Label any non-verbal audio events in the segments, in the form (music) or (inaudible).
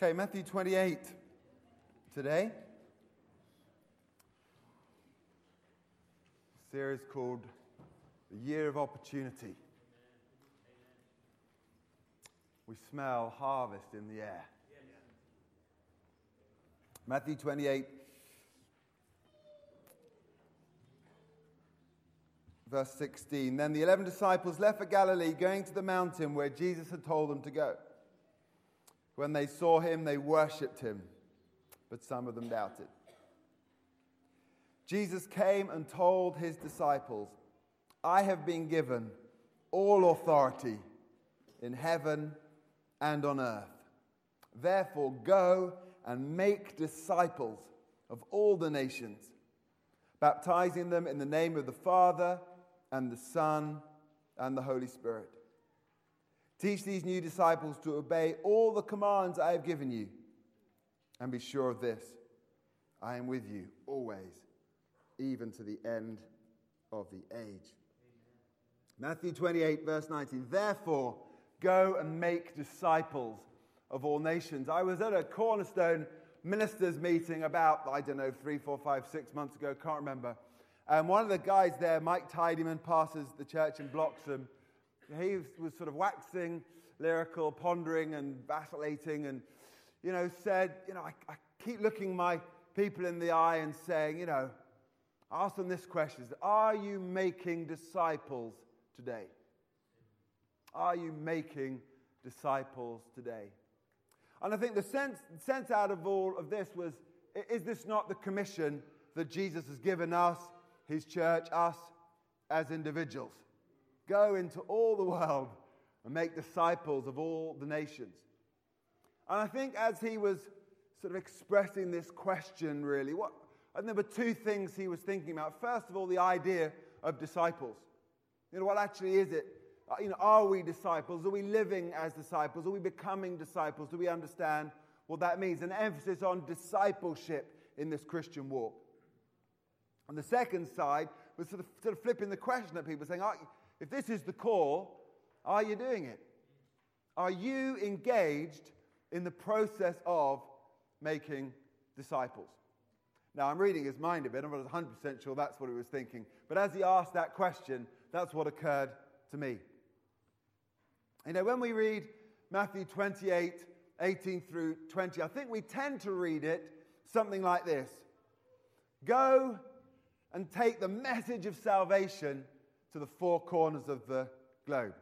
Okay, Matthew 28 today. Series called The Year of Opportunity. We smell harvest in the air. Matthew 28, verse 16. Then the eleven disciples left for Galilee, going to the mountain where Jesus had told them to go. When they saw him, they worshipped him, but some of them doubted. Jesus came and told his disciples, I have been given all authority in heaven and on earth. Therefore, go and make disciples of all the nations, baptizing them in the name of the Father and the Son and the Holy Spirit Teach these new disciples to obey all the commands I have given you. And be sure of this I am with you always, even to the end of the age. Matthew 28, verse 19. Therefore, go and make disciples of all nations. I was at a cornerstone ministers meeting about, I don't know, three, four, five, six months ago, can't remember. And one of the guys there, Mike Tidyman, passes the church in Bloxham he was sort of waxing lyrical, pondering and vacillating, and, you know, said, you know, I, I keep looking my people in the eye and saying, you know, ask them this question Are you making disciples today? Are you making disciples today? And I think the sense, sense out of all of this was is this not the commission that Jesus has given us, his church, us as individuals? Go into all the world and make disciples of all the nations. And I think as he was sort of expressing this question, really, what, and there were two things he was thinking about. First of all, the idea of disciples. You know, what actually is it? Uh, you know, are we disciples? Are we living as disciples? Are we becoming disciples? Do we understand what that means? An emphasis on discipleship in this Christian walk. And the second side was sort of, sort of flipping the question at people, saying, if this is the call, are you doing it? Are you engaged in the process of making disciples? Now, I'm reading his mind a bit. I'm not 100% sure that's what he was thinking. But as he asked that question, that's what occurred to me. You know, when we read Matthew 28 18 through 20, I think we tend to read it something like this Go and take the message of salvation to the four corners of the globe.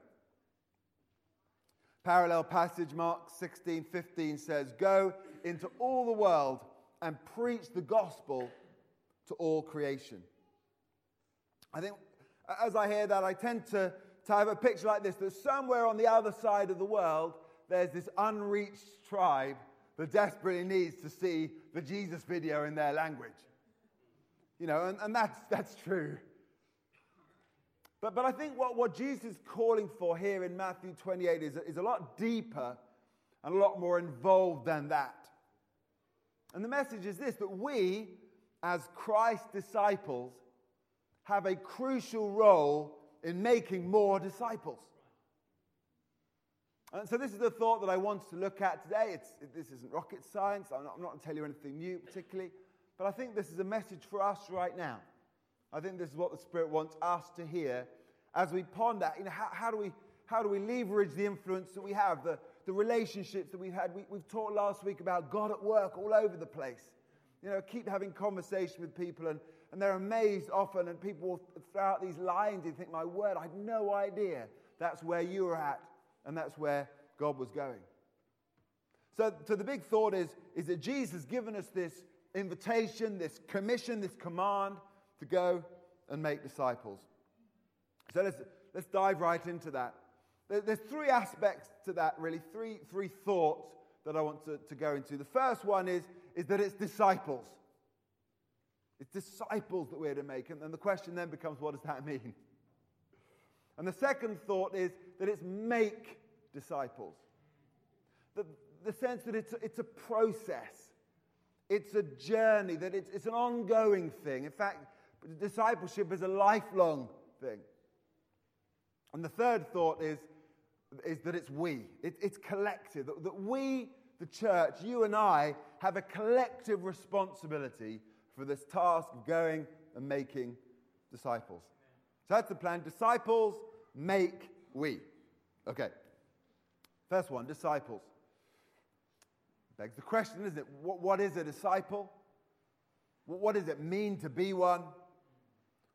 Parallel passage, Mark 16 15 says, Go into all the world and preach the gospel to all creation. I think as I hear that, I tend to, to have a picture like this that somewhere on the other side of the world, there's this unreached tribe that desperately needs to see the Jesus video in their language. You know, and, and that's, that's true. But, but I think what, what Jesus is calling for here in Matthew 28 is, is a lot deeper and a lot more involved than that. And the message is this that we, as Christ's disciples, have a crucial role in making more disciples. And so, this is the thought that I want to look at today. It's, this isn't rocket science. I'm not going to tell you anything new, particularly. But I think this is a message for us right now. I think this is what the Spirit wants us to hear as we ponder. You know, how, how, do, we, how do we leverage the influence that we have, the, the relationships that we've had? We, we've talked last week about God at work all over the place. You know, keep having conversation with people, and, and they're amazed often, and people will throw out these lines and think, My word, I had no idea that's where you were at, and that's where God was going. So, so the big thought is, is that Jesus has given us this invitation, this commission, this command to go and make disciples. So let's, let's dive right into that. There, there's three aspects to that, really, three, three thoughts that I want to, to go into. The first one is, is that it's disciples. It's disciples that we're to make. And then the question then becomes, what does that mean? And the second thought is that it's make disciples. The, the sense that it's, it's a process, it's a journey, that it's, it's an ongoing thing. In fact, discipleship is a lifelong thing. And the third thought is, is that it's we, it, it's collective, that, that we the church, you and I, have a collective responsibility for this task of going and making disciples. So that's the plan. Disciples make we. Okay. First one, disciples. Begs the question, isn't it? What, what is a disciple? What, what does it mean to be one?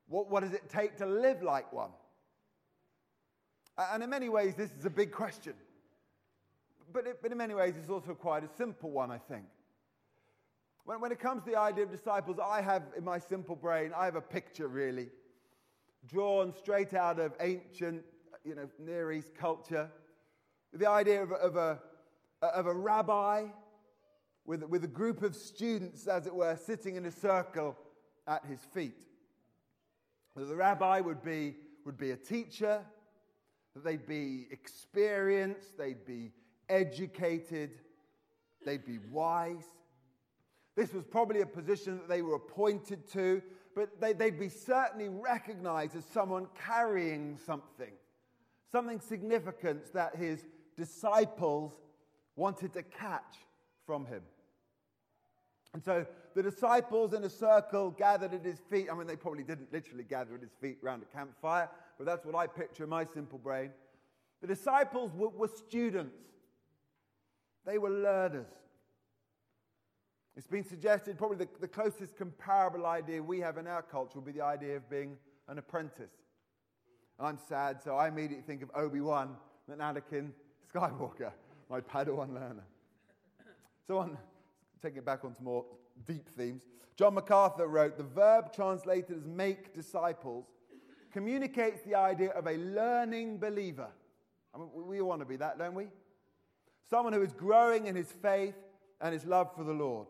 What, what does it take to live like one? And in many ways, this is a big question. But, but in many ways, it's also quite a simple one, I think. When, when it comes to the idea of disciples, I have in my simple brain, I have a picture really drawn straight out of ancient, you know, Near East culture. The idea of, of, a, of a rabbi with, with a group of students, as it were, sitting in a circle at his feet. The rabbi would be, would be a teacher, that they'd be experienced, they'd be educated, they'd be wise. This was probably a position that they were appointed to, but they, would be certainly recognized as someone carrying something, something significant that his disciples wanted to catch from him. And so the disciples in a circle gathered at his feet. I mean, they probably didn't literally gather at his feet around a campfire, but that's what I picture in my simple brain. The disciples were, were students, they were learners. It's been suggested probably the, the closest comparable idea we have in our culture would be the idea of being an apprentice. And I'm sad, so I immediately think of Obi Wan and Anakin Skywalker, my Padawan learner. So, on taking it back onto more deep themes, John MacArthur wrote the verb translated as make disciples communicates the idea of a learning believer. I mean, we want to be that, don't we? Someone who is growing in his faith and his love for the Lord.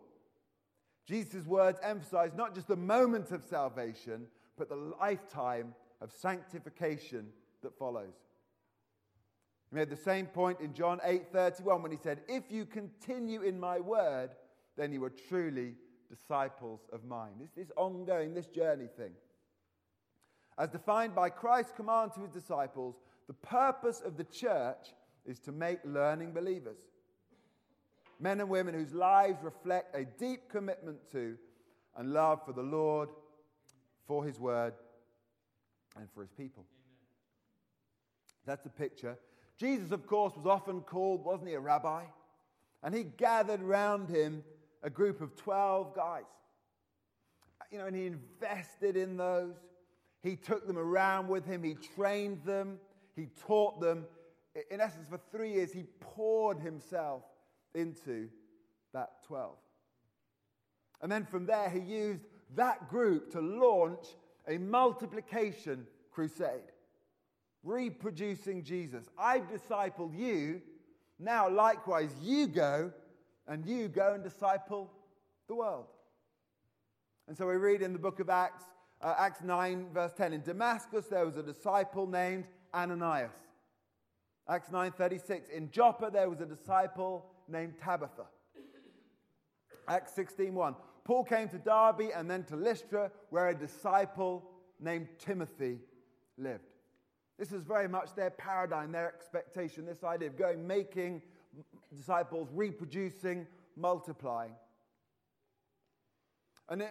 Jesus' words emphasize not just the moment of salvation, but the lifetime of sanctification that follows. He made the same point in John 8:31 when he said, "If you continue in my word, then you are truly disciples of mine." It's this ongoing, this journey thing. As defined by Christ's command to his disciples, the purpose of the church is to make learning believers men and women whose lives reflect a deep commitment to and love for the Lord, for His Word, and for His people. Amen. That's the picture. Jesus, of course, was often called, wasn't he, a rabbi? And he gathered around him a group of 12 guys. You know, and he invested in those. He took them around with him. He trained them. He taught them. In essence, for three years, he poured himself into that 12. And then from there, he used that group to launch a multiplication crusade, reproducing Jesus. I've discipled you. Now, likewise, you go and you go and disciple the world. And so we read in the book of Acts, uh, Acts 9, verse 10, in Damascus there was a disciple named Ananias. Acts 9:36 in Joppa there was a disciple named Tabitha. Acts 16:1. Paul came to Derbe and then to Lystra, where a disciple named Timothy lived. This is very much their paradigm, their expectation, this idea of going, making disciples, reproducing, multiplying. And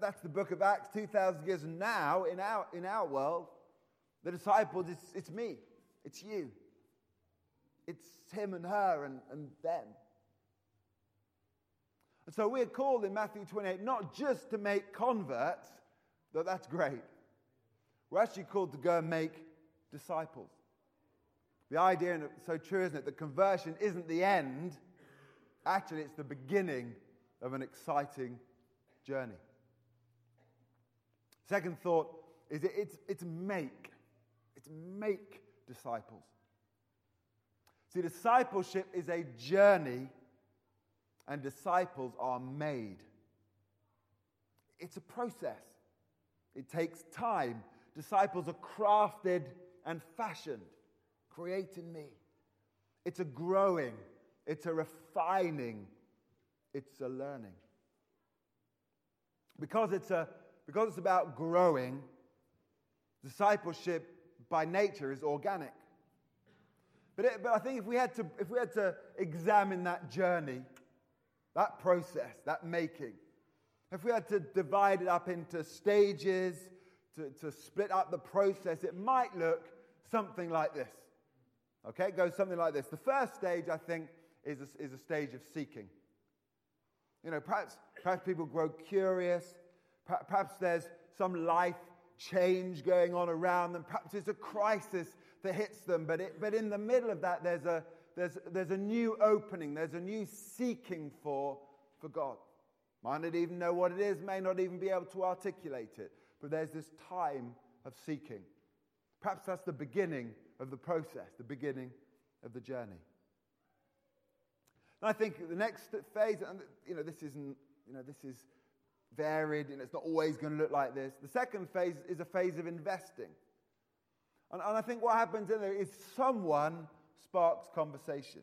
that's the book of Acts 2,000 years. Now, in our, in our world, the disciples, it's, it's me, it's you, it's him and her and, and them. And so we're called in Matthew 28 not just to make converts, though that's great. We're actually called to go and make disciples. The idea, and it's so true, isn't it, that conversion isn't the end, actually, it's the beginning of an exciting journey. Second thought is that it's, it's make. It's make disciples. See, discipleship is a journey and disciples are made. It's a process, it takes time. Disciples are crafted and fashioned. Create in me. It's a growing, it's a refining, it's a learning. Because it's, a, because it's about growing, discipleship by nature is organic. But, it, but I think if we, had to, if we had to examine that journey, that process, that making, if we had to divide it up into stages, to, to split up the process, it might look something like this. Okay, it goes something like this. The first stage, I think, is a, is a stage of seeking. You know, perhaps, perhaps people grow curious. Perhaps there's some life change going on around them. Perhaps it's a crisis that hits them. But, it, but in the middle of that, there's a, there's, there's a new opening, there's a new seeking for, for God. Might not even know what it is, may not even be able to articulate it. But there's this time of seeking. Perhaps that's the beginning of the process, the beginning of the journey. And I think the next phase, and you know, this isn't, you know, this is varied and it's not always going to look like this. The second phase is a phase of investing. And, and I think what happens in there is someone sparks conversation.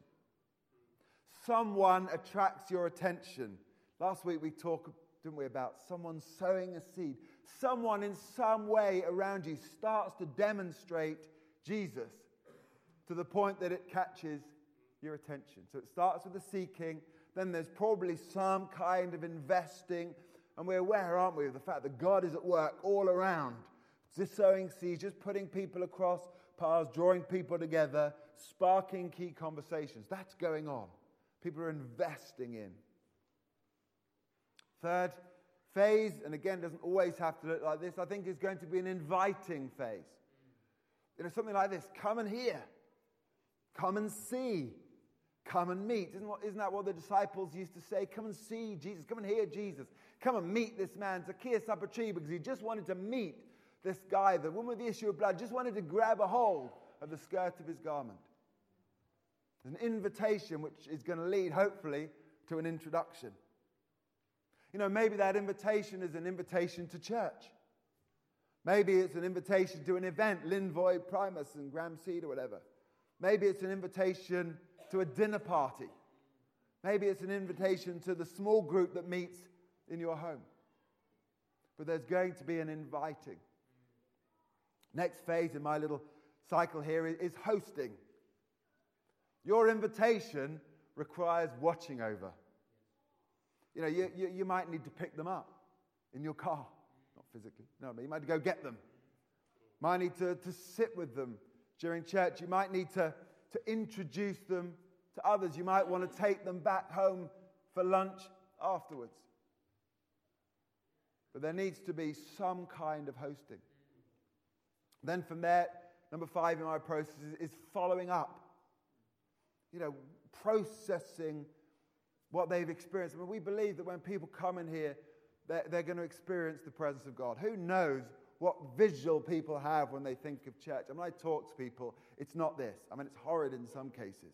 Someone attracts your attention. Last week we talked, didn't we, about someone sowing a seed. Someone in some way around you starts to demonstrate Jesus to the point that it catches your attention. So it starts with the seeking, then there's probably some kind of investing, and we're aware, aren't we, of the fact that God is at work all around, just sowing seeds, just putting people across paths, drawing people together, sparking key conversations. That's going on. People are investing in. Third phase, and again, doesn't always have to look like this, I think is going to be an inviting phase. You know, something like this come and hear, come and see, come and meet. Isn't, what, isn't that what the disciples used to say? Come and see Jesus, come and hear Jesus, come and meet this man, Zacchaeus up a tree, because he just wanted to meet this guy, the woman with the issue of blood, just wanted to grab a hold of the skirt of his garment. An invitation which is going to lead, hopefully, to an introduction. You know, maybe that invitation is an invitation to church. Maybe it's an invitation to an event, Linvoy Primus and Graham Seed or whatever. Maybe it's an invitation to a dinner party. Maybe it's an invitation to the small group that meets in your home. But there's going to be an inviting. Next phase in my little cycle here is hosting. Your invitation requires watching over. You know, you, you, you, might need to pick them up in your car. Not physically, no, but you might go get them. Might need to, to sit with them during church. You might need to, to introduce them to others. You might want to take them back home for lunch afterwards. But there needs to be some kind of hosting. Then from there, number five in my process is following up. You know, processing what they've experienced. I mean, we believe that when people come in here, they're, they're going to experience the presence of God. Who knows what visual people have when they think of church? I mean, I talk to people, it's not this. I mean, it's horrid in some cases.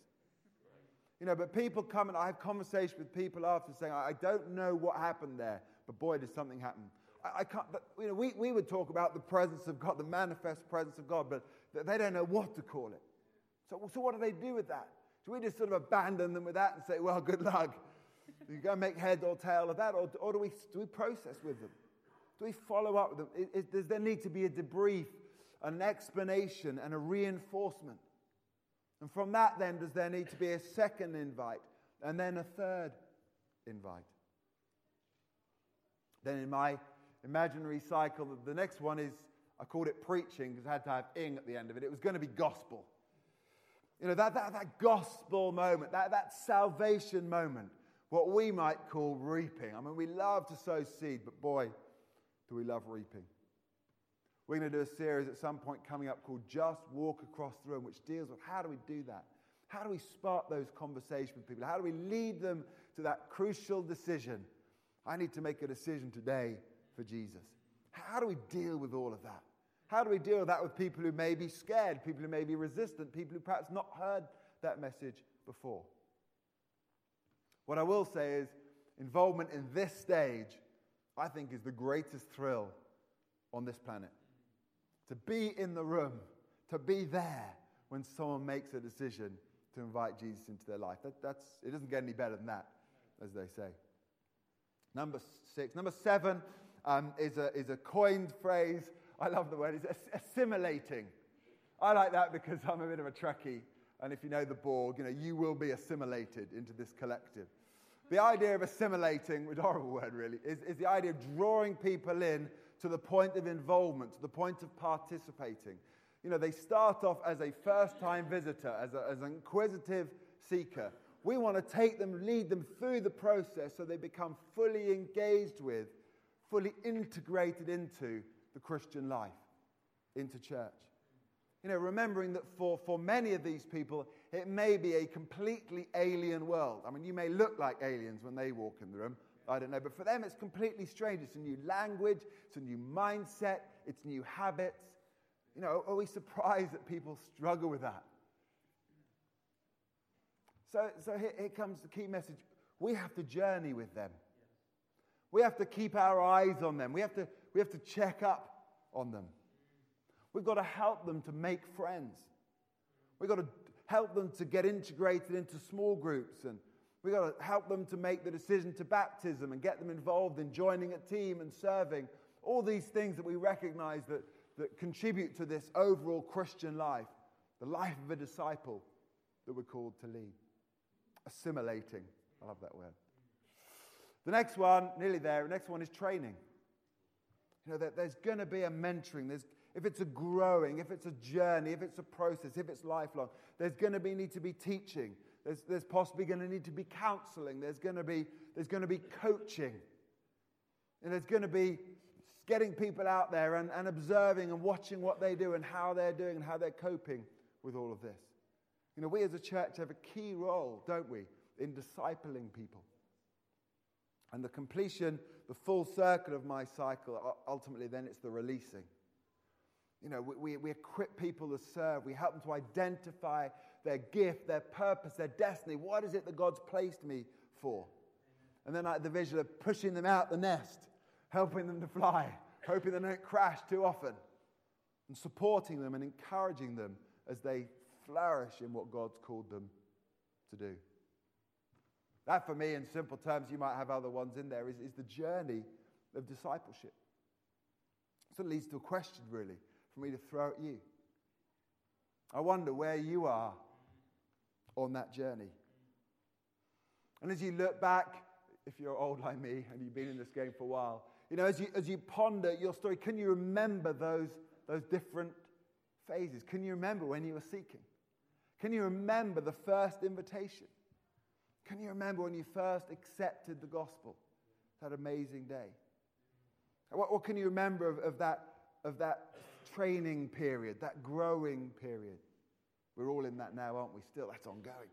You know, but people come and I have conversations with people after saying, I don't know what happened there, but boy, did something happen. I, I can't, but, you know, we, we would talk about the presence of God, the manifest presence of God, but they don't know what to call it. So, so what do they do with that? Do we just sort of abandon them with that and say, well, good luck? You go make head or tail of that, or, or do, we, do we process with them? Do we follow up with them? Does there need to be a debrief, an explanation, and a reinforcement? And from that, then, does there need to be a second invite and then a third invite? Then, in my imaginary cycle. The next one is, I called it preaching because I had to have ing at the end of it. It was going to be gospel. You know, that, that, that gospel moment, that, that salvation moment, what we might call reaping. I mean, we love to sow seed, but boy, do we love reaping. We're going to do a series at some point coming up called Just Walk Across the Room, which deals with how do we do that? How do we spark those conversations with people? How do we lead them to that crucial decision? I need to make a decision today for Jesus. How do we deal with all of that? How do we deal with that with people who may be scared, people who may be resistant, people who perhaps not heard that message before? What I will say is, involvement in this stage, I think, is the greatest thrill on this planet. To be in the room, to be there when someone makes a decision to invite Jesus into their life. That, that's, it doesn't get any better than that, as they say. Number six. Number seven, um, is, a, is a coined phrase. I love the word, it's assimilating. I like that because I'm a bit of a Trekkie. And if you know the Borg, you know, you will be assimilated into this collective. The idea of assimilating, which is a horrible word really, is, is the idea of drawing people in to the point of involvement, to the point of participating. You know, they start off as a first time visitor, as, a, as an inquisitive seeker. We want to take them, lead them through the process so they become fully engaged with, fully integrated into the Christian life, into church. You know, remembering that for, for many of these people, it may be a completely alien world. I mean, you may look like aliens when they walk in the room. I don't know. But for them, it's completely strange. It's a new language, it's a new mindset, it's new habits. You know, are we surprised that people struggle with that? So, so here, here comes the key message. We have to journey with them. We have to keep our eyes on them. We have to, we have to check up on them. We've got to help them to make friends. We've got to help them to get integrated into small groups and we've got to help them to make the decision to baptism and get them involved in joining a team and serving. All these things that we recognize that, that contribute to this overall Christian life, the life of a disciple that we're called to lead. Assimilating. I love that word. The next one, nearly there, the next one is training. You know, that there's going to be a mentoring. There's, if it's a growing, if it's a journey, if it's a process, if it's lifelong, there's going to be, need to be teaching. There's, there's possibly going to need to be counseling. There's going to be, there's going to be coaching. And there's going to be getting people out there and, and observing and watching what they do and how they're doing and how they're coping with all of this. You know, we as a church have a key role, don't we, in discipling people. And the completion, the full circle of my cycle, ultimately, then it's the releasing. You know, we, we, equip people to serve. We help them to identify their gift, their purpose, their destiny. What is it that God's placed me for? And then like the vision of pushing them out the nest, helping them to fly, hoping they don't crash too often, and supporting them and encouraging them as they flourish in what God's called them to do. That, for me, in simple terms, you might have other ones in there, is, is the journey of discipleship. So it leads to a question, really for me to throw at you. I wonder where you are on that journey. And as you look back, if you're old like me and you've been in this game for a while, you know, as you, as you ponder your story, can you remember those, those different phases? Can you remember when you were seeking? Can you remember the first invitation? Can you remember when you first accepted the gospel? That amazing day. What, what can you remember of, of, that, of that training period, that growing period. We're all in that now, aren't we? Still, that's ongoing.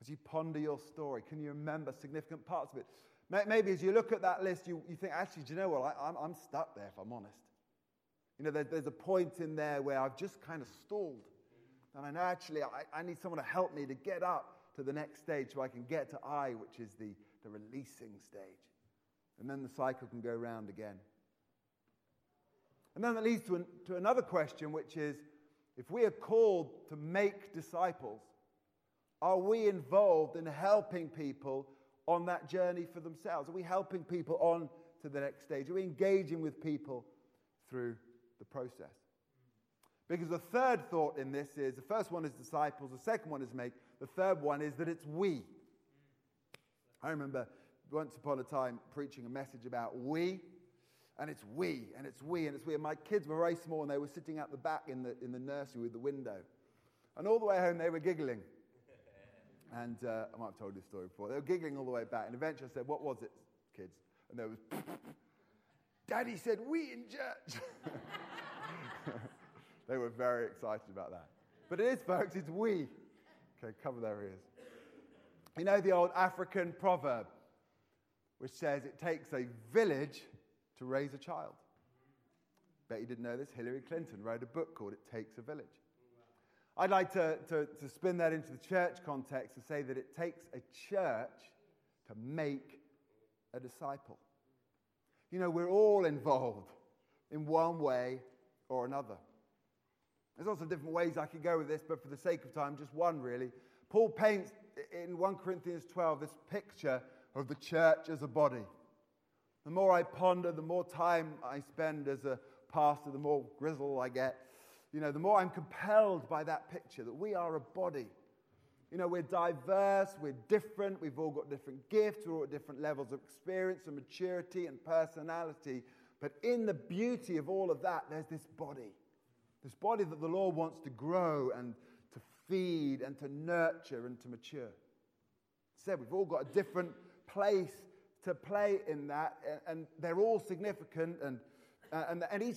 As you ponder your story, can you remember significant parts of it? Maybe as you look at that list, you, you think, actually, do you know what? I, am stuck there, if I'm honest. You know, there, there's a point in there where I've just kind of stalled. And I know actually I, I need someone to help me to get up to the next stage so I can get to I, which is the, the releasing stage. And then the cycle can go round again. And then that leads to, an, to another question, which is if we are called to make disciples, are we involved in helping people on that journey for themselves? Are we helping people on to the next stage? Are we engaging with people through the process? Because the third thought in this is the first one is disciples, the second one is make, the third one is that it's we. I remember once upon a time preaching a message about we and it's we, and it's we, and it's we. And my kids were very small, and they were sitting at the back in the, in the nursery with the window. And all the way home, they were giggling. (laughs) And uh, I might have told you this story before. They were giggling all the way back. And eventually I said, What was it, kids? And there was, (laughs) Daddy said, We in church. (laughs) they were very excited about that. But it is, folks, it's we. Okay, cover their ears. You know the old African proverb, which says it takes a village to raise a child. Bet you didn't know this. Hillary Clinton wrote a book called It Takes a Village. I'd like to, to, to spin that into the church context and say that it takes a church to make a disciple. You know, we're all involved in one way or another. There's lots of different ways I could go with this, but for the sake of time, just one really. Paul paints in 1 Corinthians 12 this picture of the church as a body. The more I ponder, the more time I spend as a pastor, the more grizzle I get. you know, the more I'm compelled by that picture that we are a body. You know, we're diverse, we're different, we've all got different gifts, we're all at different levels of experience and maturity and personality. But in the beauty of all of that, there's this body. This body that the Lord wants to grow and to feed and to nurture and to mature. Said we've all got a different place to play in that, and they're all significant, and, uh, and, and each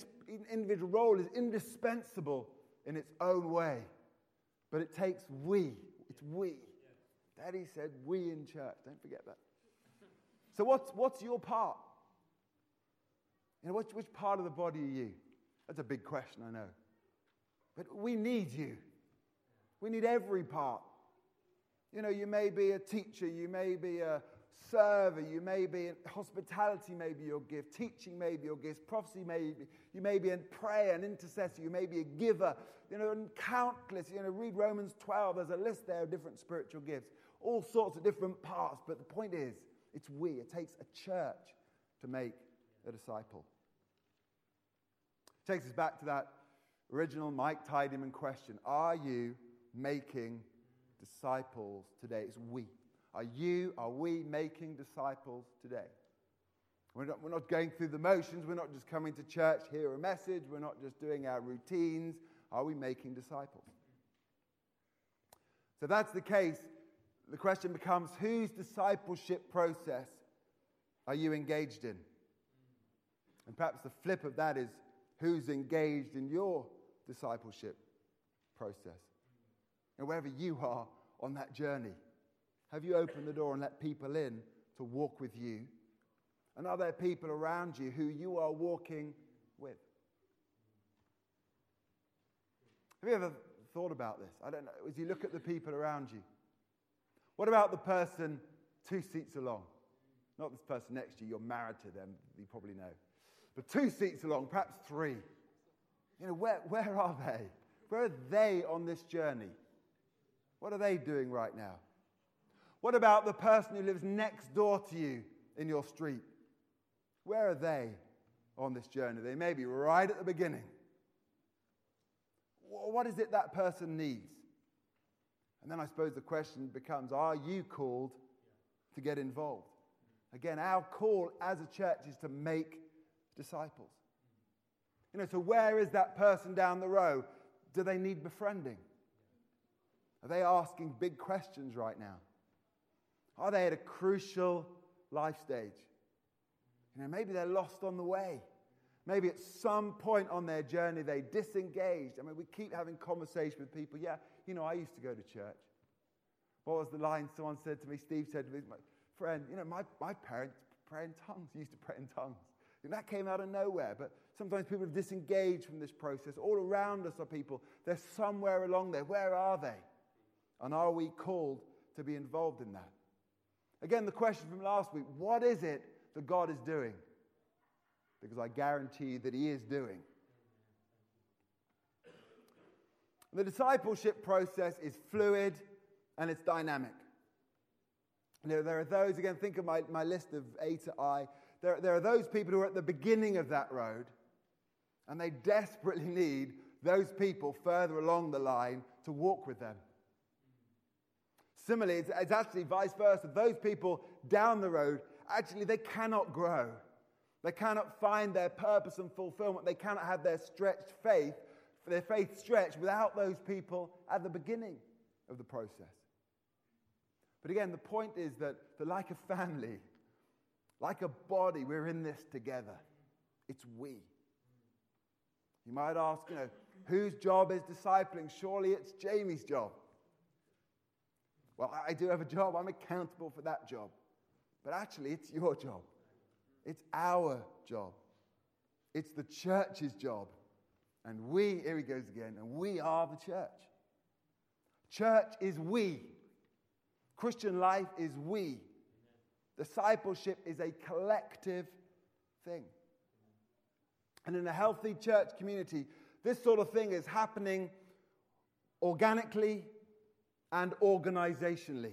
individual role is indispensable in its own way. But it takes we. It's we. Daddy said we in church. Don't forget that. So, what's, what's your part? You know, which, which part of the body are you? That's a big question, I know. But we need you. We need every part. You know, you may be a teacher, you may be a server, you may be in hospitality, may be your gift, teaching may be your gift, prophecy may be, you may be in prayer and intercessor, you may be a giver, you know, and countless, you know, read Romans 12, there's a list there of different spiritual gifts, all sorts of different parts, but the point is, it's we. It takes a church to make a disciple. Takes us back to that original Mike Tidyman question Are you making disciples today? It's we. Are you, are we making disciples today? We're not, we're not going through the motions. We're not just coming to church, hear a message. We're not just doing our routines. Are we making disciples? So, that's the case, the question becomes whose discipleship process are you engaged in? And perhaps the flip of that is who's engaged in your discipleship process. And wherever you are on that journey, have you opened the door and let people in to walk with you? And are there people around you who you are walking with? Have you ever thought about this? I don't know. As you look at the people around you, what about the person two seats along? Not this person next to you, you're married to them, you probably know. But two seats along, perhaps three. You know, where, where are they? Where are they on this journey? What are they doing right now? What about the person who lives next door to you in your street? Where are they on this journey? They may be right at the beginning. What is it that person needs? And then I suppose the question becomes are you called to get involved? Again, our call as a church is to make disciples. You know, so where is that person down the row? Do they need befriending? Are they asking big questions right now? Are they at a crucial life stage? You know, maybe they're lost on the way. Maybe at some point on their journey they disengaged. I mean, we keep having conversation with people. Yeah, you know, I used to go to church. What was the line someone said to me? Steve said to me, my friend, you know, my, my parents pray in tongues, used to pray in tongues. And that came out of nowhere. But sometimes people have disengaged from this process. All around us are people. They're somewhere along there. Where are they? And are we called to be involved in that? Again, the question from last week what is it that God is doing? Because I guarantee that He is doing. The discipleship process is fluid and it's dynamic. You know, there are those, again, think of my, my list of A to I. There, there are those people who are at the beginning of that road, and they desperately need those people further along the line to walk with them. Similarly, it's, it's actually vice versa. Those people down the road, actually, they cannot grow. They cannot find their purpose and fulfillment. They cannot have their stretched faith, their faith stretched without those people at the beginning of the process. But again, the point is that, that like a family, like a body, we're in this together. It's we. You might ask, you know, whose job is discipling? Surely it's Jamie's job. Well, I do have a job. I'm accountable for that job. But actually, it's your job. It's our job. It's the church's job. And we, here he goes again, and we are the church. Church is we. Christian life is we. Discipleship is a collective thing. And in a healthy church community, this sort of thing is happening organically and organizationally.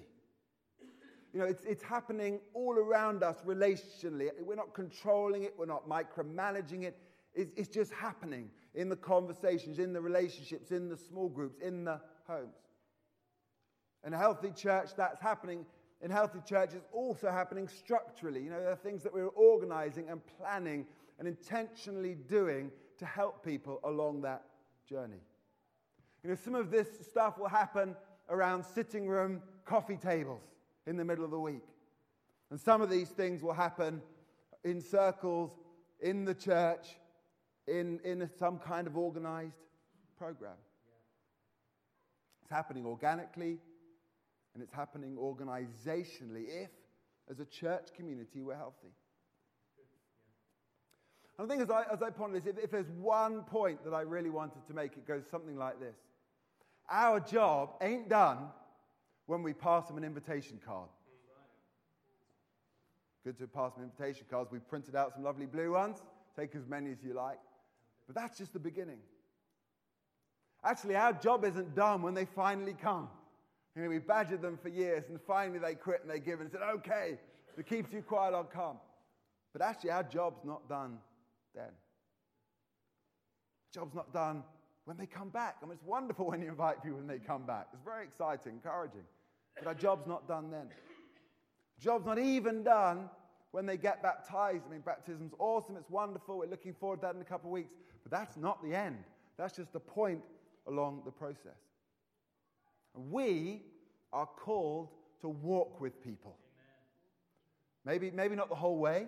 You know, it's, it's happening all around us relationally. We're not controlling it, we're not micromanaging it. It's, it's just happening in the conversations, in the relationships, in the small groups, in the homes. In a healthy church, that's happening. In healthy church, also happening structurally. You know, there are things that we're organizing and planning and intentionally doing to help people along that journey. You know, some of this stuff will happen around sitting room coffee tables in the middle of the week. And some of these things will happen in circles, in the church, in, in some kind of organized program. It's happening organically and it's happening organizationally if, as a church community, we're healthy. And I think as I, as I ponder this, if, if there's one point that I really wanted to make, it goes something like this Our job ain't done when we pass them an invitation card. Good to pass them invitation cards. We've printed out some lovely blue ones. Take as many as you like. But that's just the beginning. Actually, our job isn't done when they finally come. You know, we badgered them for years, and finally they quit and they give and said, okay, if it keeps you quiet, I'll come. But actually, our job's not done then. Job's not done when they come back. I mean, it's wonderful when you invite people and they come back. It's very exciting, encouraging. But our job's not done then. Job's not even done when they get baptized. I mean, baptism's awesome, it's wonderful. We're looking forward to that in a couple of weeks. But that's not the end. That's just a point along the process. We are called to walk with people. Maybe, maybe not the whole way.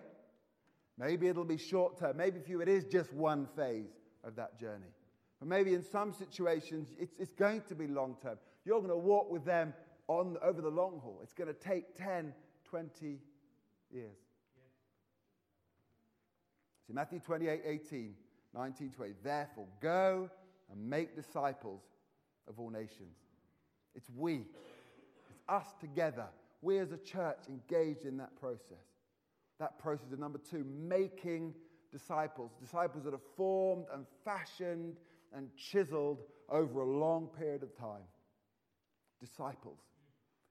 Maybe it'll be short term. Maybe for you it is just one phase of that journey. But maybe in some situations it's, it's going to be long term. You're going to walk with them on, over the long haul. It's going to take 10, 20 years. See, Matthew 28 18, 19, 20. Therefore, go and make disciples of all nations. It's we, it's us together. We as a church engaged in that process. That process of number two, making disciples. Disciples that are formed and fashioned and chiseled over a long period of time. Disciples.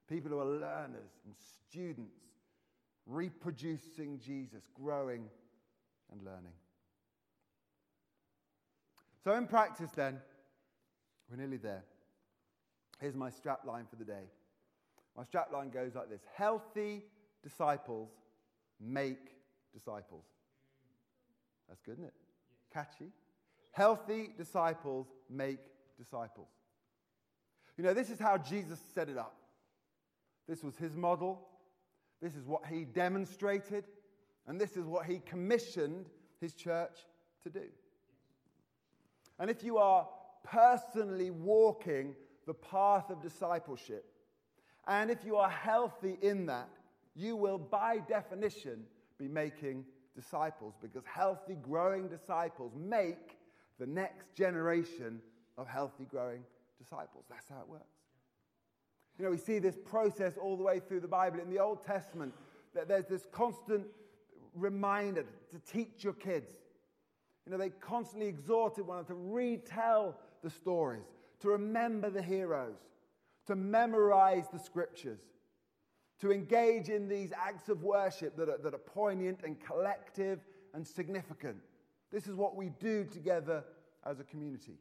People who are learners and students, reproducing Jesus, growing and learning. So, in practice, then, we're nearly there. Here's my strap line for the day. My strap line goes like this Healthy disciples make disciples. That's good, isn't it? Catchy. Healthy disciples make disciples. You know, this is how Jesus set it up. This was his model. This is what he demonstrated. And this is what he commissioned his church to do. And if you are personally walking the path of discipleship, and if you are healthy in that, you will, by definition, be making disciples because healthy, growing disciples make the next generation of healthy, growing disciples. That's how it works. You know, we see this process all the way through the Bible. In the Old Testament, that there's this constant reminder to teach your kids. You know, they constantly exhorted one another to retell the stories, to remember the heroes, to memorize the scriptures, to engage in these acts of worship that are, that are poignant and collective and significant. This is what we do together as a community.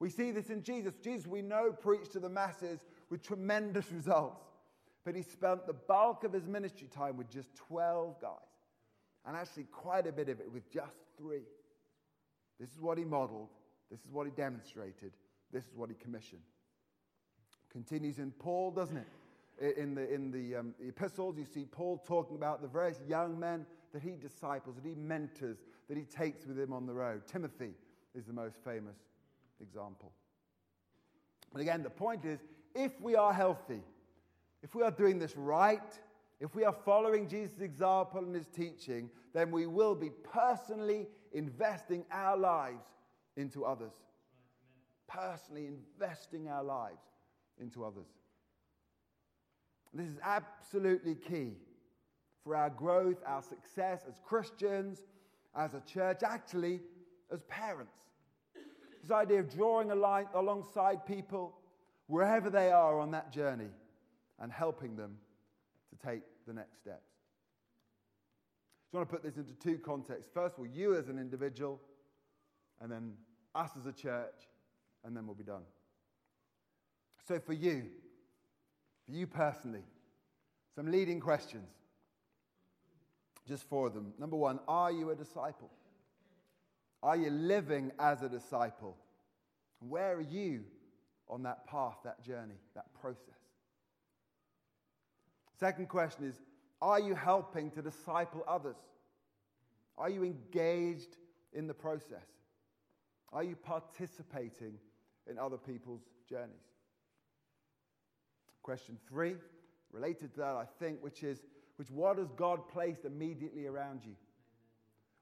We see this in Jesus. Jesus, we know, preached to the masses with tremendous results, but he spent the bulk of his ministry time with just 12 guys, and actually quite a bit of it with just three. This is what he modeled, this is what he demonstrated, this is what he commissioned. Continues in Paul, doesn't it? In the, in the, um, the epistles, you see Paul talking about the various young men that he disciples, that he mentors, that he takes with him on the road. Timothy is the most famous example. But again, the point is if we are healthy, if we are doing this right, if we are following Jesus' example and his teaching, then we will be personally investing our lives into others. Personally investing our lives into others. This is absolutely key for our growth, our success as Christians, as a church, actually, as parents. This idea of drawing a line alongside people wherever they are on that journey and helping them to take the next steps. So I want to put this into two contexts. First of all, you as an individual, and then us as a church, and then we'll be done. So, for you, for you personally, some leading questions. Just four of them. Number one, are you a disciple? Are you living as a disciple? Where are you on that path, that journey, that process? Second question is Are you helping to disciple others? Are you engaged in the process? Are you participating in other people's journeys? Question three, related to that, I think, which is, which what has God placed immediately around you?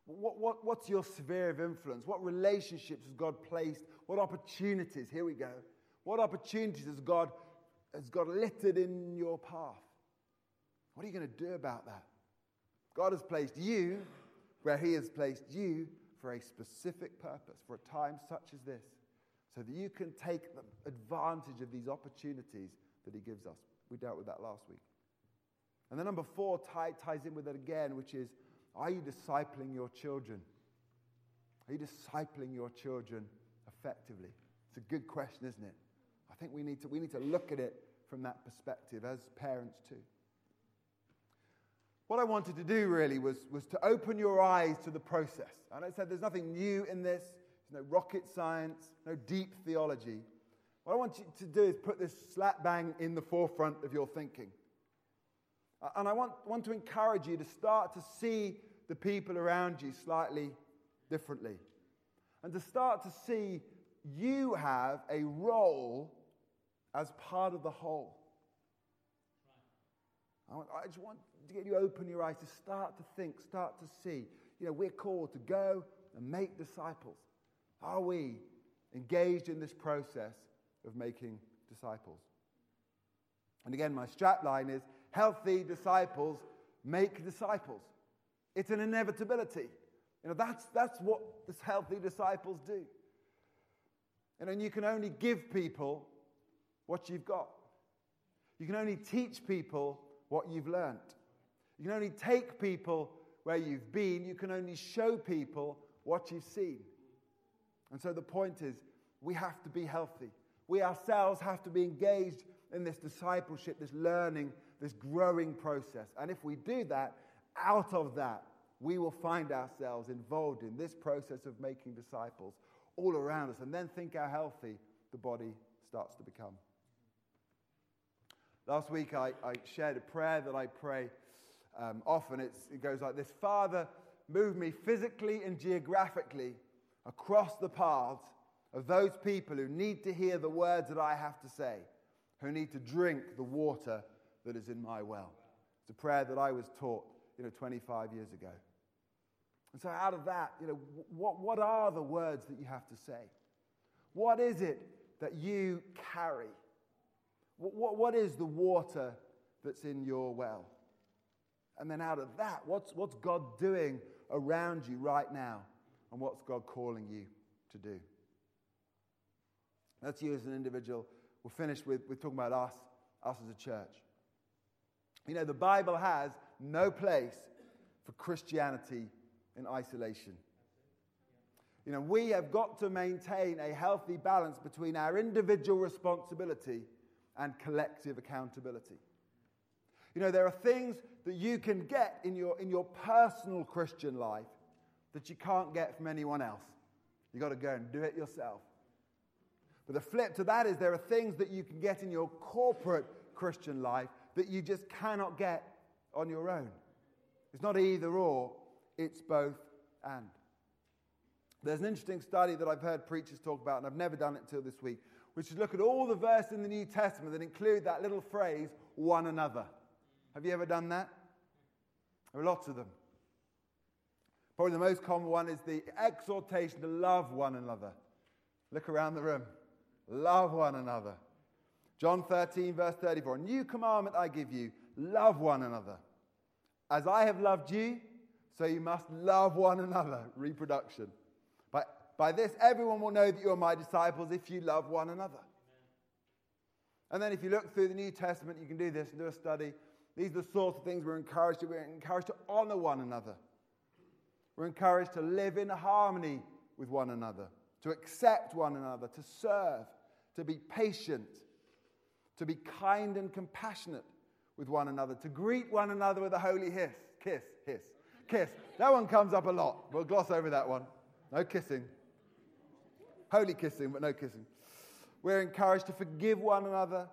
What, what, what's your sphere of influence? What relationships has God placed? What opportunities? Here we go. What opportunities has God, has God littered in your path? What are you going to do about that? God has placed you where He has placed you for a specific purpose, for a time such as this, so that you can take advantage of these opportunities that He gives us. We dealt with that last week. And then number four tie, ties in with it again, which is are you discipling your children? Are you discipling your children effectively? It's a good question, isn't it? I think we need to, we need to look at it from that perspective as parents too. What I wanted to do really was, was to open your eyes to the process. And I said there's nothing new in this, there's no rocket science, no deep theology. What I want you to do is put this slap bang in the forefront of your thinking. Uh, and I want, want to encourage you to start to see the people around you slightly differently. And to start to see you have a role as part of the whole. I, want, I just want to get you open your eyes to start to think, start to see. You know, we're called to go and make disciples. Are we engaged in this process of making disciples? And again, my strap line is healthy disciples make disciples. It's an inevitability. You know, that's, that's what this healthy disciples do. And then you can only give people what you've got. You can only teach people what you've learned. You can only take people where you've been. You can only show people what you've seen. And so the point is, we have to be healthy. We ourselves have to be engaged in this discipleship, this learning, this growing process. And if we do that, out of that, we will find ourselves involved in this process of making disciples all around us. And then think how healthy the body starts to become. Last week, I, I shared a prayer that I pray um, often. It's, it goes like this Father, move me physically and geographically across the paths of those people who need to hear the words that I have to say, who need to drink the water that is in my well. It's a prayer that I was taught, you know, 25 years ago. And so, out of that, you know, what, what are the words that you have to say? What is it that you carry? What, what, what is the water that's in your well? And then, out of that, what's, what's God doing around you right now? And what's God calling you to do? That's you as an individual. We'll finish with, with talking about us, us as a church. You know, the Bible has no place for Christianity in isolation. You know, we have got to maintain a healthy balance between our individual responsibility and collective accountability. You know, there are things that you can get in your, in your personal Christian life that you can't get from anyone else. You've got to go and do it yourself. But the flip to that is there are things that you can get in your corporate Christian life that you just cannot get on your own. It's not either or, it's both and. There's an interesting study that I've heard preachers talk about, and I've never done it until this week, which is look at all the verses in the New Testament that include that little phrase, one another. Have you ever done that? There are lots of them. Probably the most common one is the exhortation to love one another. Look around the room. Love one another. John 13, verse 34. A new commandment I give you love one another. As I have loved you, so you must love one another. Reproduction. By, by this, everyone will know that you are my disciples if you love one another. And then, if you look through the New Testament, you can do this and do a study. These are the sorts of things we're encouraged to. We're encouraged to honor one another. We're encouraged to live in harmony with one another, to accept one another, to serve, to be patient, to be kind and compassionate with one another, to greet one another with a holy hiss, kiss, hiss, kiss. That one comes up a lot. We'll gloss over that one. No kissing. Holy kissing, but no kissing. We're encouraged to forgive one another,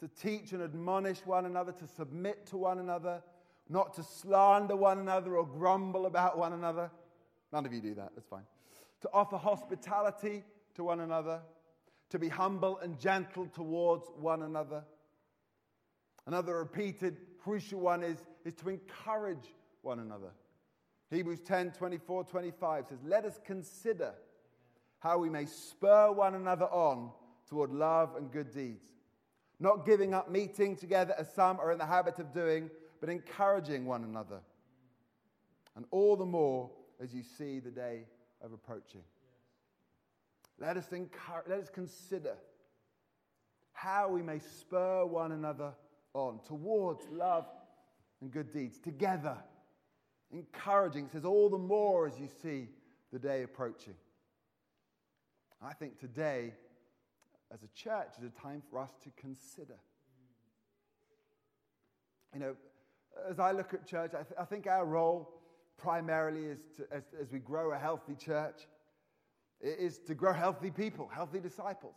to teach and admonish one another, to submit to one another, not to slander one another or grumble about one another. None of you do that, that's fine. To offer hospitality to one another, to be humble and gentle towards one another. Another repeated crucial one is, is to encourage one another. Hebrews 10 24 25 says, Let us consider how we may spur one another on toward love and good deeds. Not giving up meeting together as some are in the habit of doing, but encouraging one another. And all the more as you see the day of approaching. Let us, encourage, let us consider how we may spur one another on towards love and good deeds together. Encouraging, it says, all the more as you see the day approaching. I think today, as a church, is a time for us to consider. You know, as I look at church, I, th- I think our role primarily is to, as, as we grow a healthy church, is to grow healthy people, healthy disciples.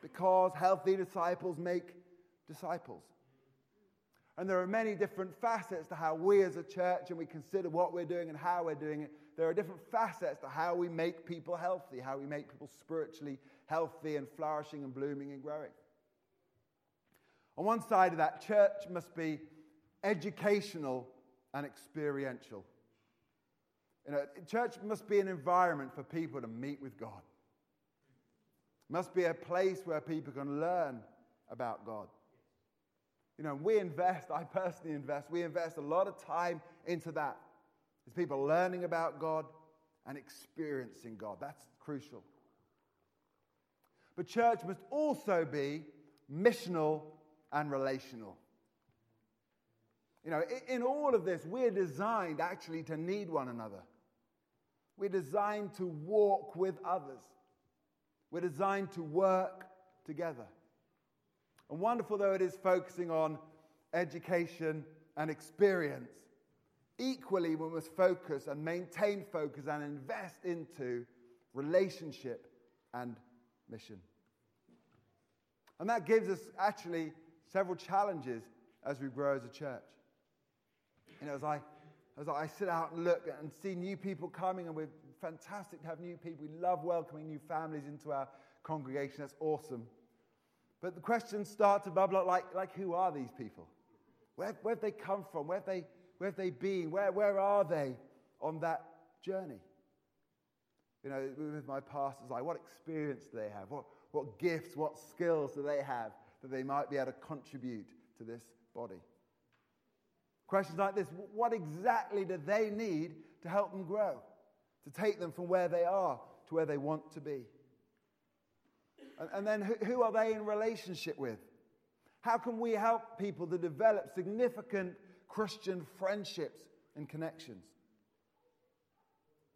Because healthy disciples make disciples. And there are many different facets to how we as a church and we consider what we're doing and how we're doing it. There are different facets to how we make people healthy, how we make people spiritually healthy and flourishing and blooming and growing. On one side of that, church must be educational and experiential. You know, church must be an environment for people to meet with God. Must be a place where people can learn about God. You know, we invest, I personally invest, we invest a lot of time into that. It's people learning about God and experiencing God. That's crucial. But church must also be missional and relational. You know, in all of this, we're designed actually to need one another. We're designed to walk with others. We're designed to work together. And wonderful though it is focusing on education and experience, equally we must focus and maintain focus and invest into relationship and mission. And that gives us actually several challenges as we grow as a church. You know, as I, as I sit out and look and see new people coming, and we're fantastic to have new people. We love welcoming new families into our congregation. That's awesome. But the questions start to bubble up like, like who are these people? Where, where have they come from? Where have they, where have they been? Where, where are they on that journey? You know, with my pastors, like what experience do they have? What, what gifts, what skills do they have that they might be able to contribute to this body? Questions like this What exactly do they need to help them grow? To take them from where they are to where they want to be? And, and then who, who are they in relationship with? How can we help people to develop significant Christian friendships and connections?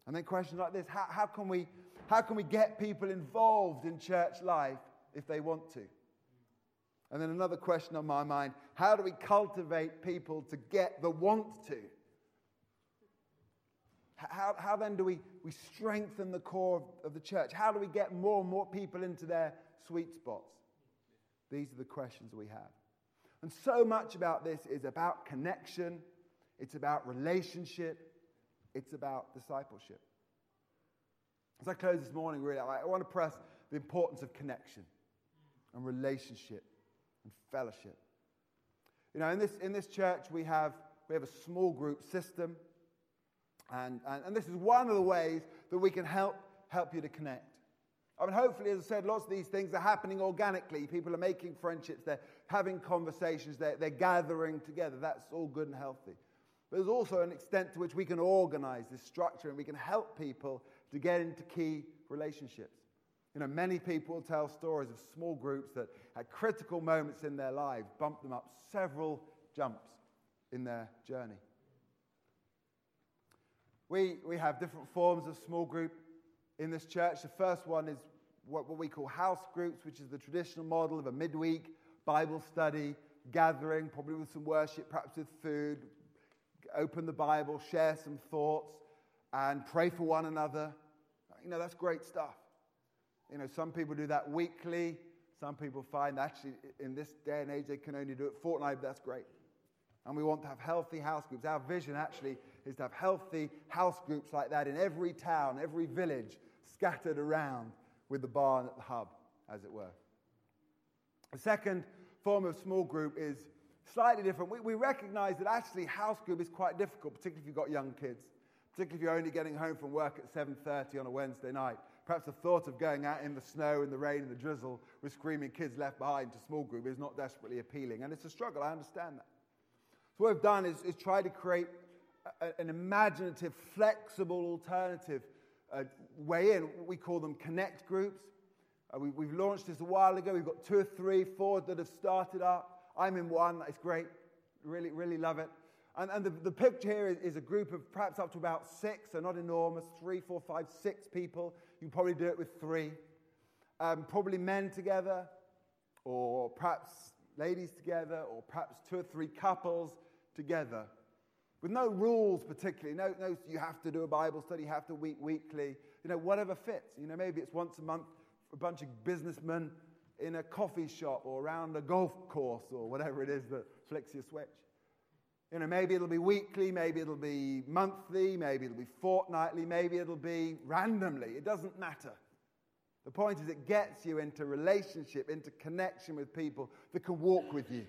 And then questions like this how, how, can we, how can we get people involved in church life if they want to? And then another question on my mind how do we cultivate people to get the want to? How, how then do we, we strengthen the core of, of the church? How do we get more and more people into their sweet spots? These are the questions we have. And so much about this is about connection, it's about relationship, it's about discipleship. As I close this morning, really, I want to press the importance of connection and relationship and fellowship. You know, in this, in this church, we have, we have a small group system. And, and, and this is one of the ways that we can help, help you to connect. I mean, hopefully, as I said, lots of these things are happening organically. People are making friendships, they're having conversations, they're, they're gathering together. That's all good and healthy. But there's also an extent to which we can organize this structure and we can help people to get into key relationships. You know, many people tell stories of small groups that at critical moments in their lives bumped them up several jumps in their journey. We, we have different forms of small group in this church. The first one is what, what we call house groups, which is the traditional model of a midweek Bible study gathering, probably with some worship, perhaps with food, open the Bible, share some thoughts, and pray for one another. You know, that's great stuff. You know, some people do that weekly. Some people find that actually in this day and age they can only do it fortnightly, but that's great. And we want to have healthy house groups. Our vision actually is to have healthy house groups like that in every town, every village, scattered around with the barn at the hub, as it were. The second form of small group is slightly different. We, we recognize that actually house group is quite difficult, particularly if you've got young kids, particularly if you're only getting home from work at 7.30 on a Wednesday night. Perhaps the thought of going out in the snow, in the rain, in the drizzle with screaming kids left behind to small group is not desperately appealing. And it's a struggle, I understand that. So what we've done is, is try to create a, an imaginative, flexible alternative uh, way in. We call them connect groups. Uh, we, have launched this a while ago. We've got two or three, four that have started up. I'm in one. It's great. Really, really love it. And, and the, the picture here is, is, a group of perhaps up to about six, so not enormous, three, four, five, six people. You probably do it with three. Um, probably men together, or perhaps ladies together, or perhaps two or three couples together. With no rules particularly. No, no, you have to do a Bible study, you have to week weekly. You know, whatever fits. You know, maybe it's once a month for a bunch of businessmen in a coffee shop or around a golf course or whatever it is that flicks your switch. You know, maybe it'll be weekly, maybe it'll be monthly, maybe it'll be fortnightly, maybe it'll be randomly. It doesn't matter. The point is, it gets you into relationship, into connection with people that can walk with you,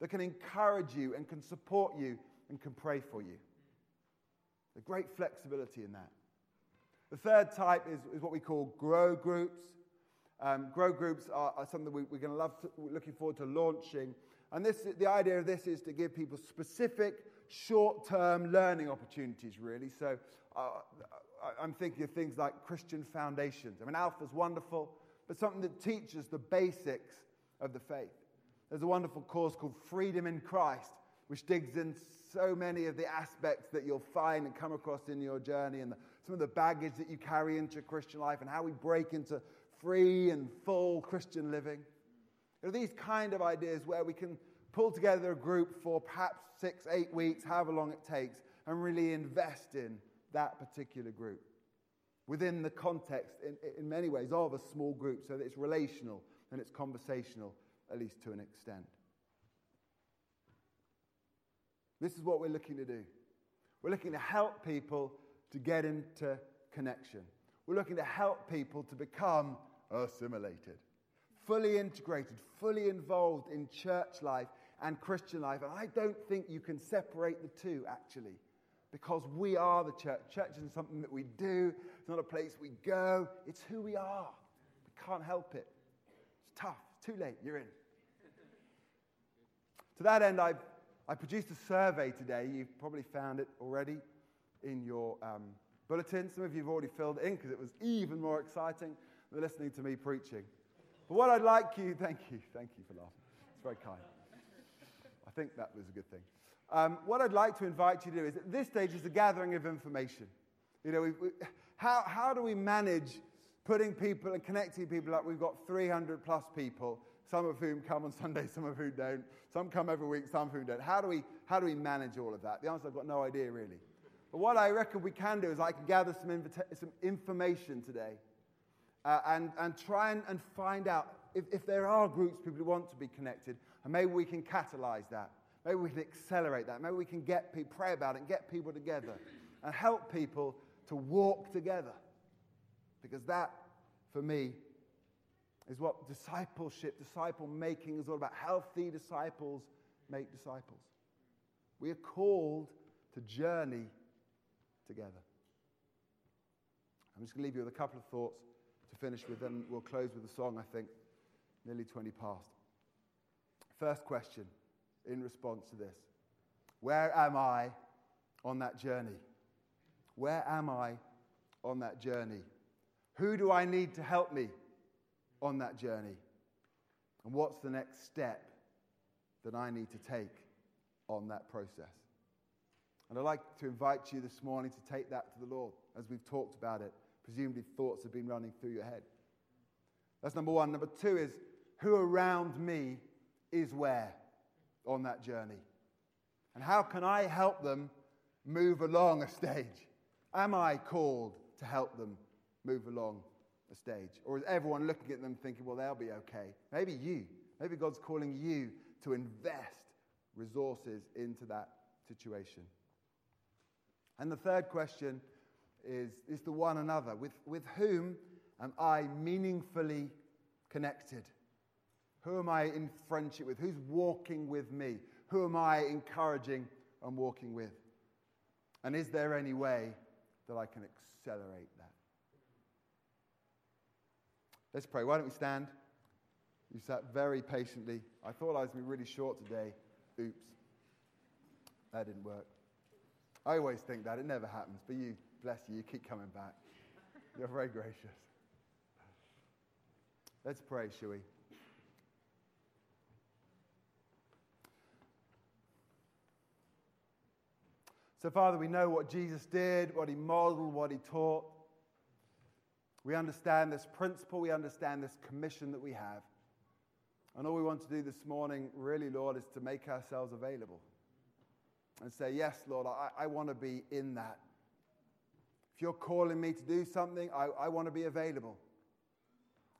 that can encourage you and can support you and can pray for you. The great flexibility in that. The third type is, is what we call grow groups. Um, grow groups are, are something we, are going to love, looking forward to launching. And this, the idea of this is to give people specific short term learning opportunities, really. So uh, I'm thinking of things like Christian foundations. I mean, Alpha's wonderful, but something that teaches the basics of the faith. There's a wonderful course called Freedom in Christ, which digs in so many of the aspects that you'll find and come across in your journey and the, some of the baggage that you carry into Christian life and how we break into free and full Christian living. There are these kind of ideas where we can pull together a group for perhaps six, eight weeks, however long it takes, and really invest in that particular group within the context, in, in many ways, of a small group so that it's relational and it's conversational, at least to an extent. This is what we're looking to do. We're looking to help people to get into connection. We're looking to help people to become assimilated, fully integrated, fully involved in church life and Christian life. And I don't think you can separate the two, actually, because we are the church. Church isn't something that we do, it's not a place we go, it's who we are. We can't help it. It's tough, it's too late, you're in. to that end, I've, I produced a survey today. You've probably found it already in your um, bulletin. Some of you have already filled in because it was even more exciting than listening to me preaching. But what I'd like you, thank you, thank you for laughing. It's very kind. I think that was a good thing. Um, what I'd like to invite you to do is at this stage is a gathering of information. You know, we, we, how, how do we manage putting people and connecting people up? We've got 300 plus people, some of whom come on Sunday, (laughs) some of whom don't. Some come every week, some of whom don't. How do we, how do we manage all of that? The answer I've got no idea really. But what I reckon we can do is I can gather some, invita- some information today uh, and, and try and, and find out if, if there are groups, people who want to be connected, and maybe we can catalyze that. Maybe we can accelerate that. Maybe we can get people, pray about it and get people together and help people to walk together. Because that, for me, is what discipleship, disciple making is all about. Healthy disciples make disciples. We are called to journey together. I'm just going to leave you with a couple of thoughts finish with, and we'll close with a song, I think, nearly 20 past. First question in response to this Where am I on that journey? Where am I on that journey? Who do I need to help me on that journey? And what's the next step that I need to take on that process? And I'd like to invite you this morning to take that to the Lord as we've talked about it presumably thoughts have been running through your head. That's number one. Number two is who around me is where on that journey? And how can I help them move along a stage? Am I called to help them move along a stage? Or is everyone looking at them thinking, well, they'll be okay? Maybe you. Maybe God's calling you to invest resources into that situation. And the third question is, is the one another. With, with whom am I meaningfully connected? Who am I in friendship with? Who's walking with me? Who am I encouraging and walking with? And is there any way that I can accelerate that? Let's pray. Why don't we stand? You sat very patiently. I thought I was going to be really short today. Oops. That didn't work. I always think that. It never happens. But you, bless you, you keep coming back. You're very gracious. Let's pray, shall we? So, Father, we know what Jesus did, what he modeled, what he taught. We understand this principle, we understand this commission that we have. And all we want to do this morning, really, Lord, is to make ourselves available and say, Yes, Lord, I, I want to be in that. If you're calling me to do something, I, I want to be available.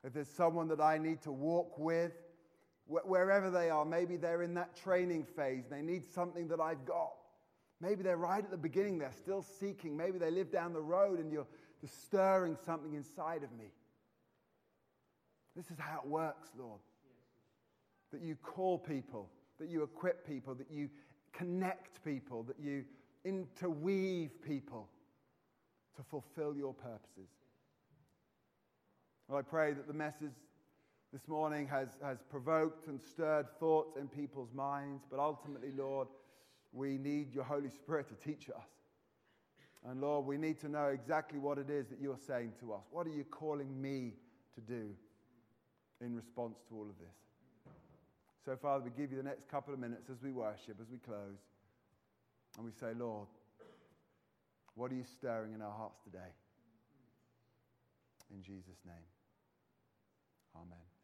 If there's someone that I need to walk with, wh- wherever they are, maybe they're in that training phase, they need something that I've got. Maybe they're right at the beginning, they're still seeking. Maybe they live down the road and you're just stirring something inside of me. This is how it works, Lord. That you call people, that you equip people, that you connect people, that you interweave people to fulfill your purposes. Well, I pray that the message this morning has, has provoked and stirred thoughts in people's minds, but ultimately, Lord, we need your Holy Spirit to teach us. And Lord, we need to know exactly what it is that you're saying to us. What are you calling me to do in response to all of this? So, Father, we give you the next couple of minutes as we worship, as we close, and we say, Lord, what are you stirring in our hearts today? In Jesus' name, amen.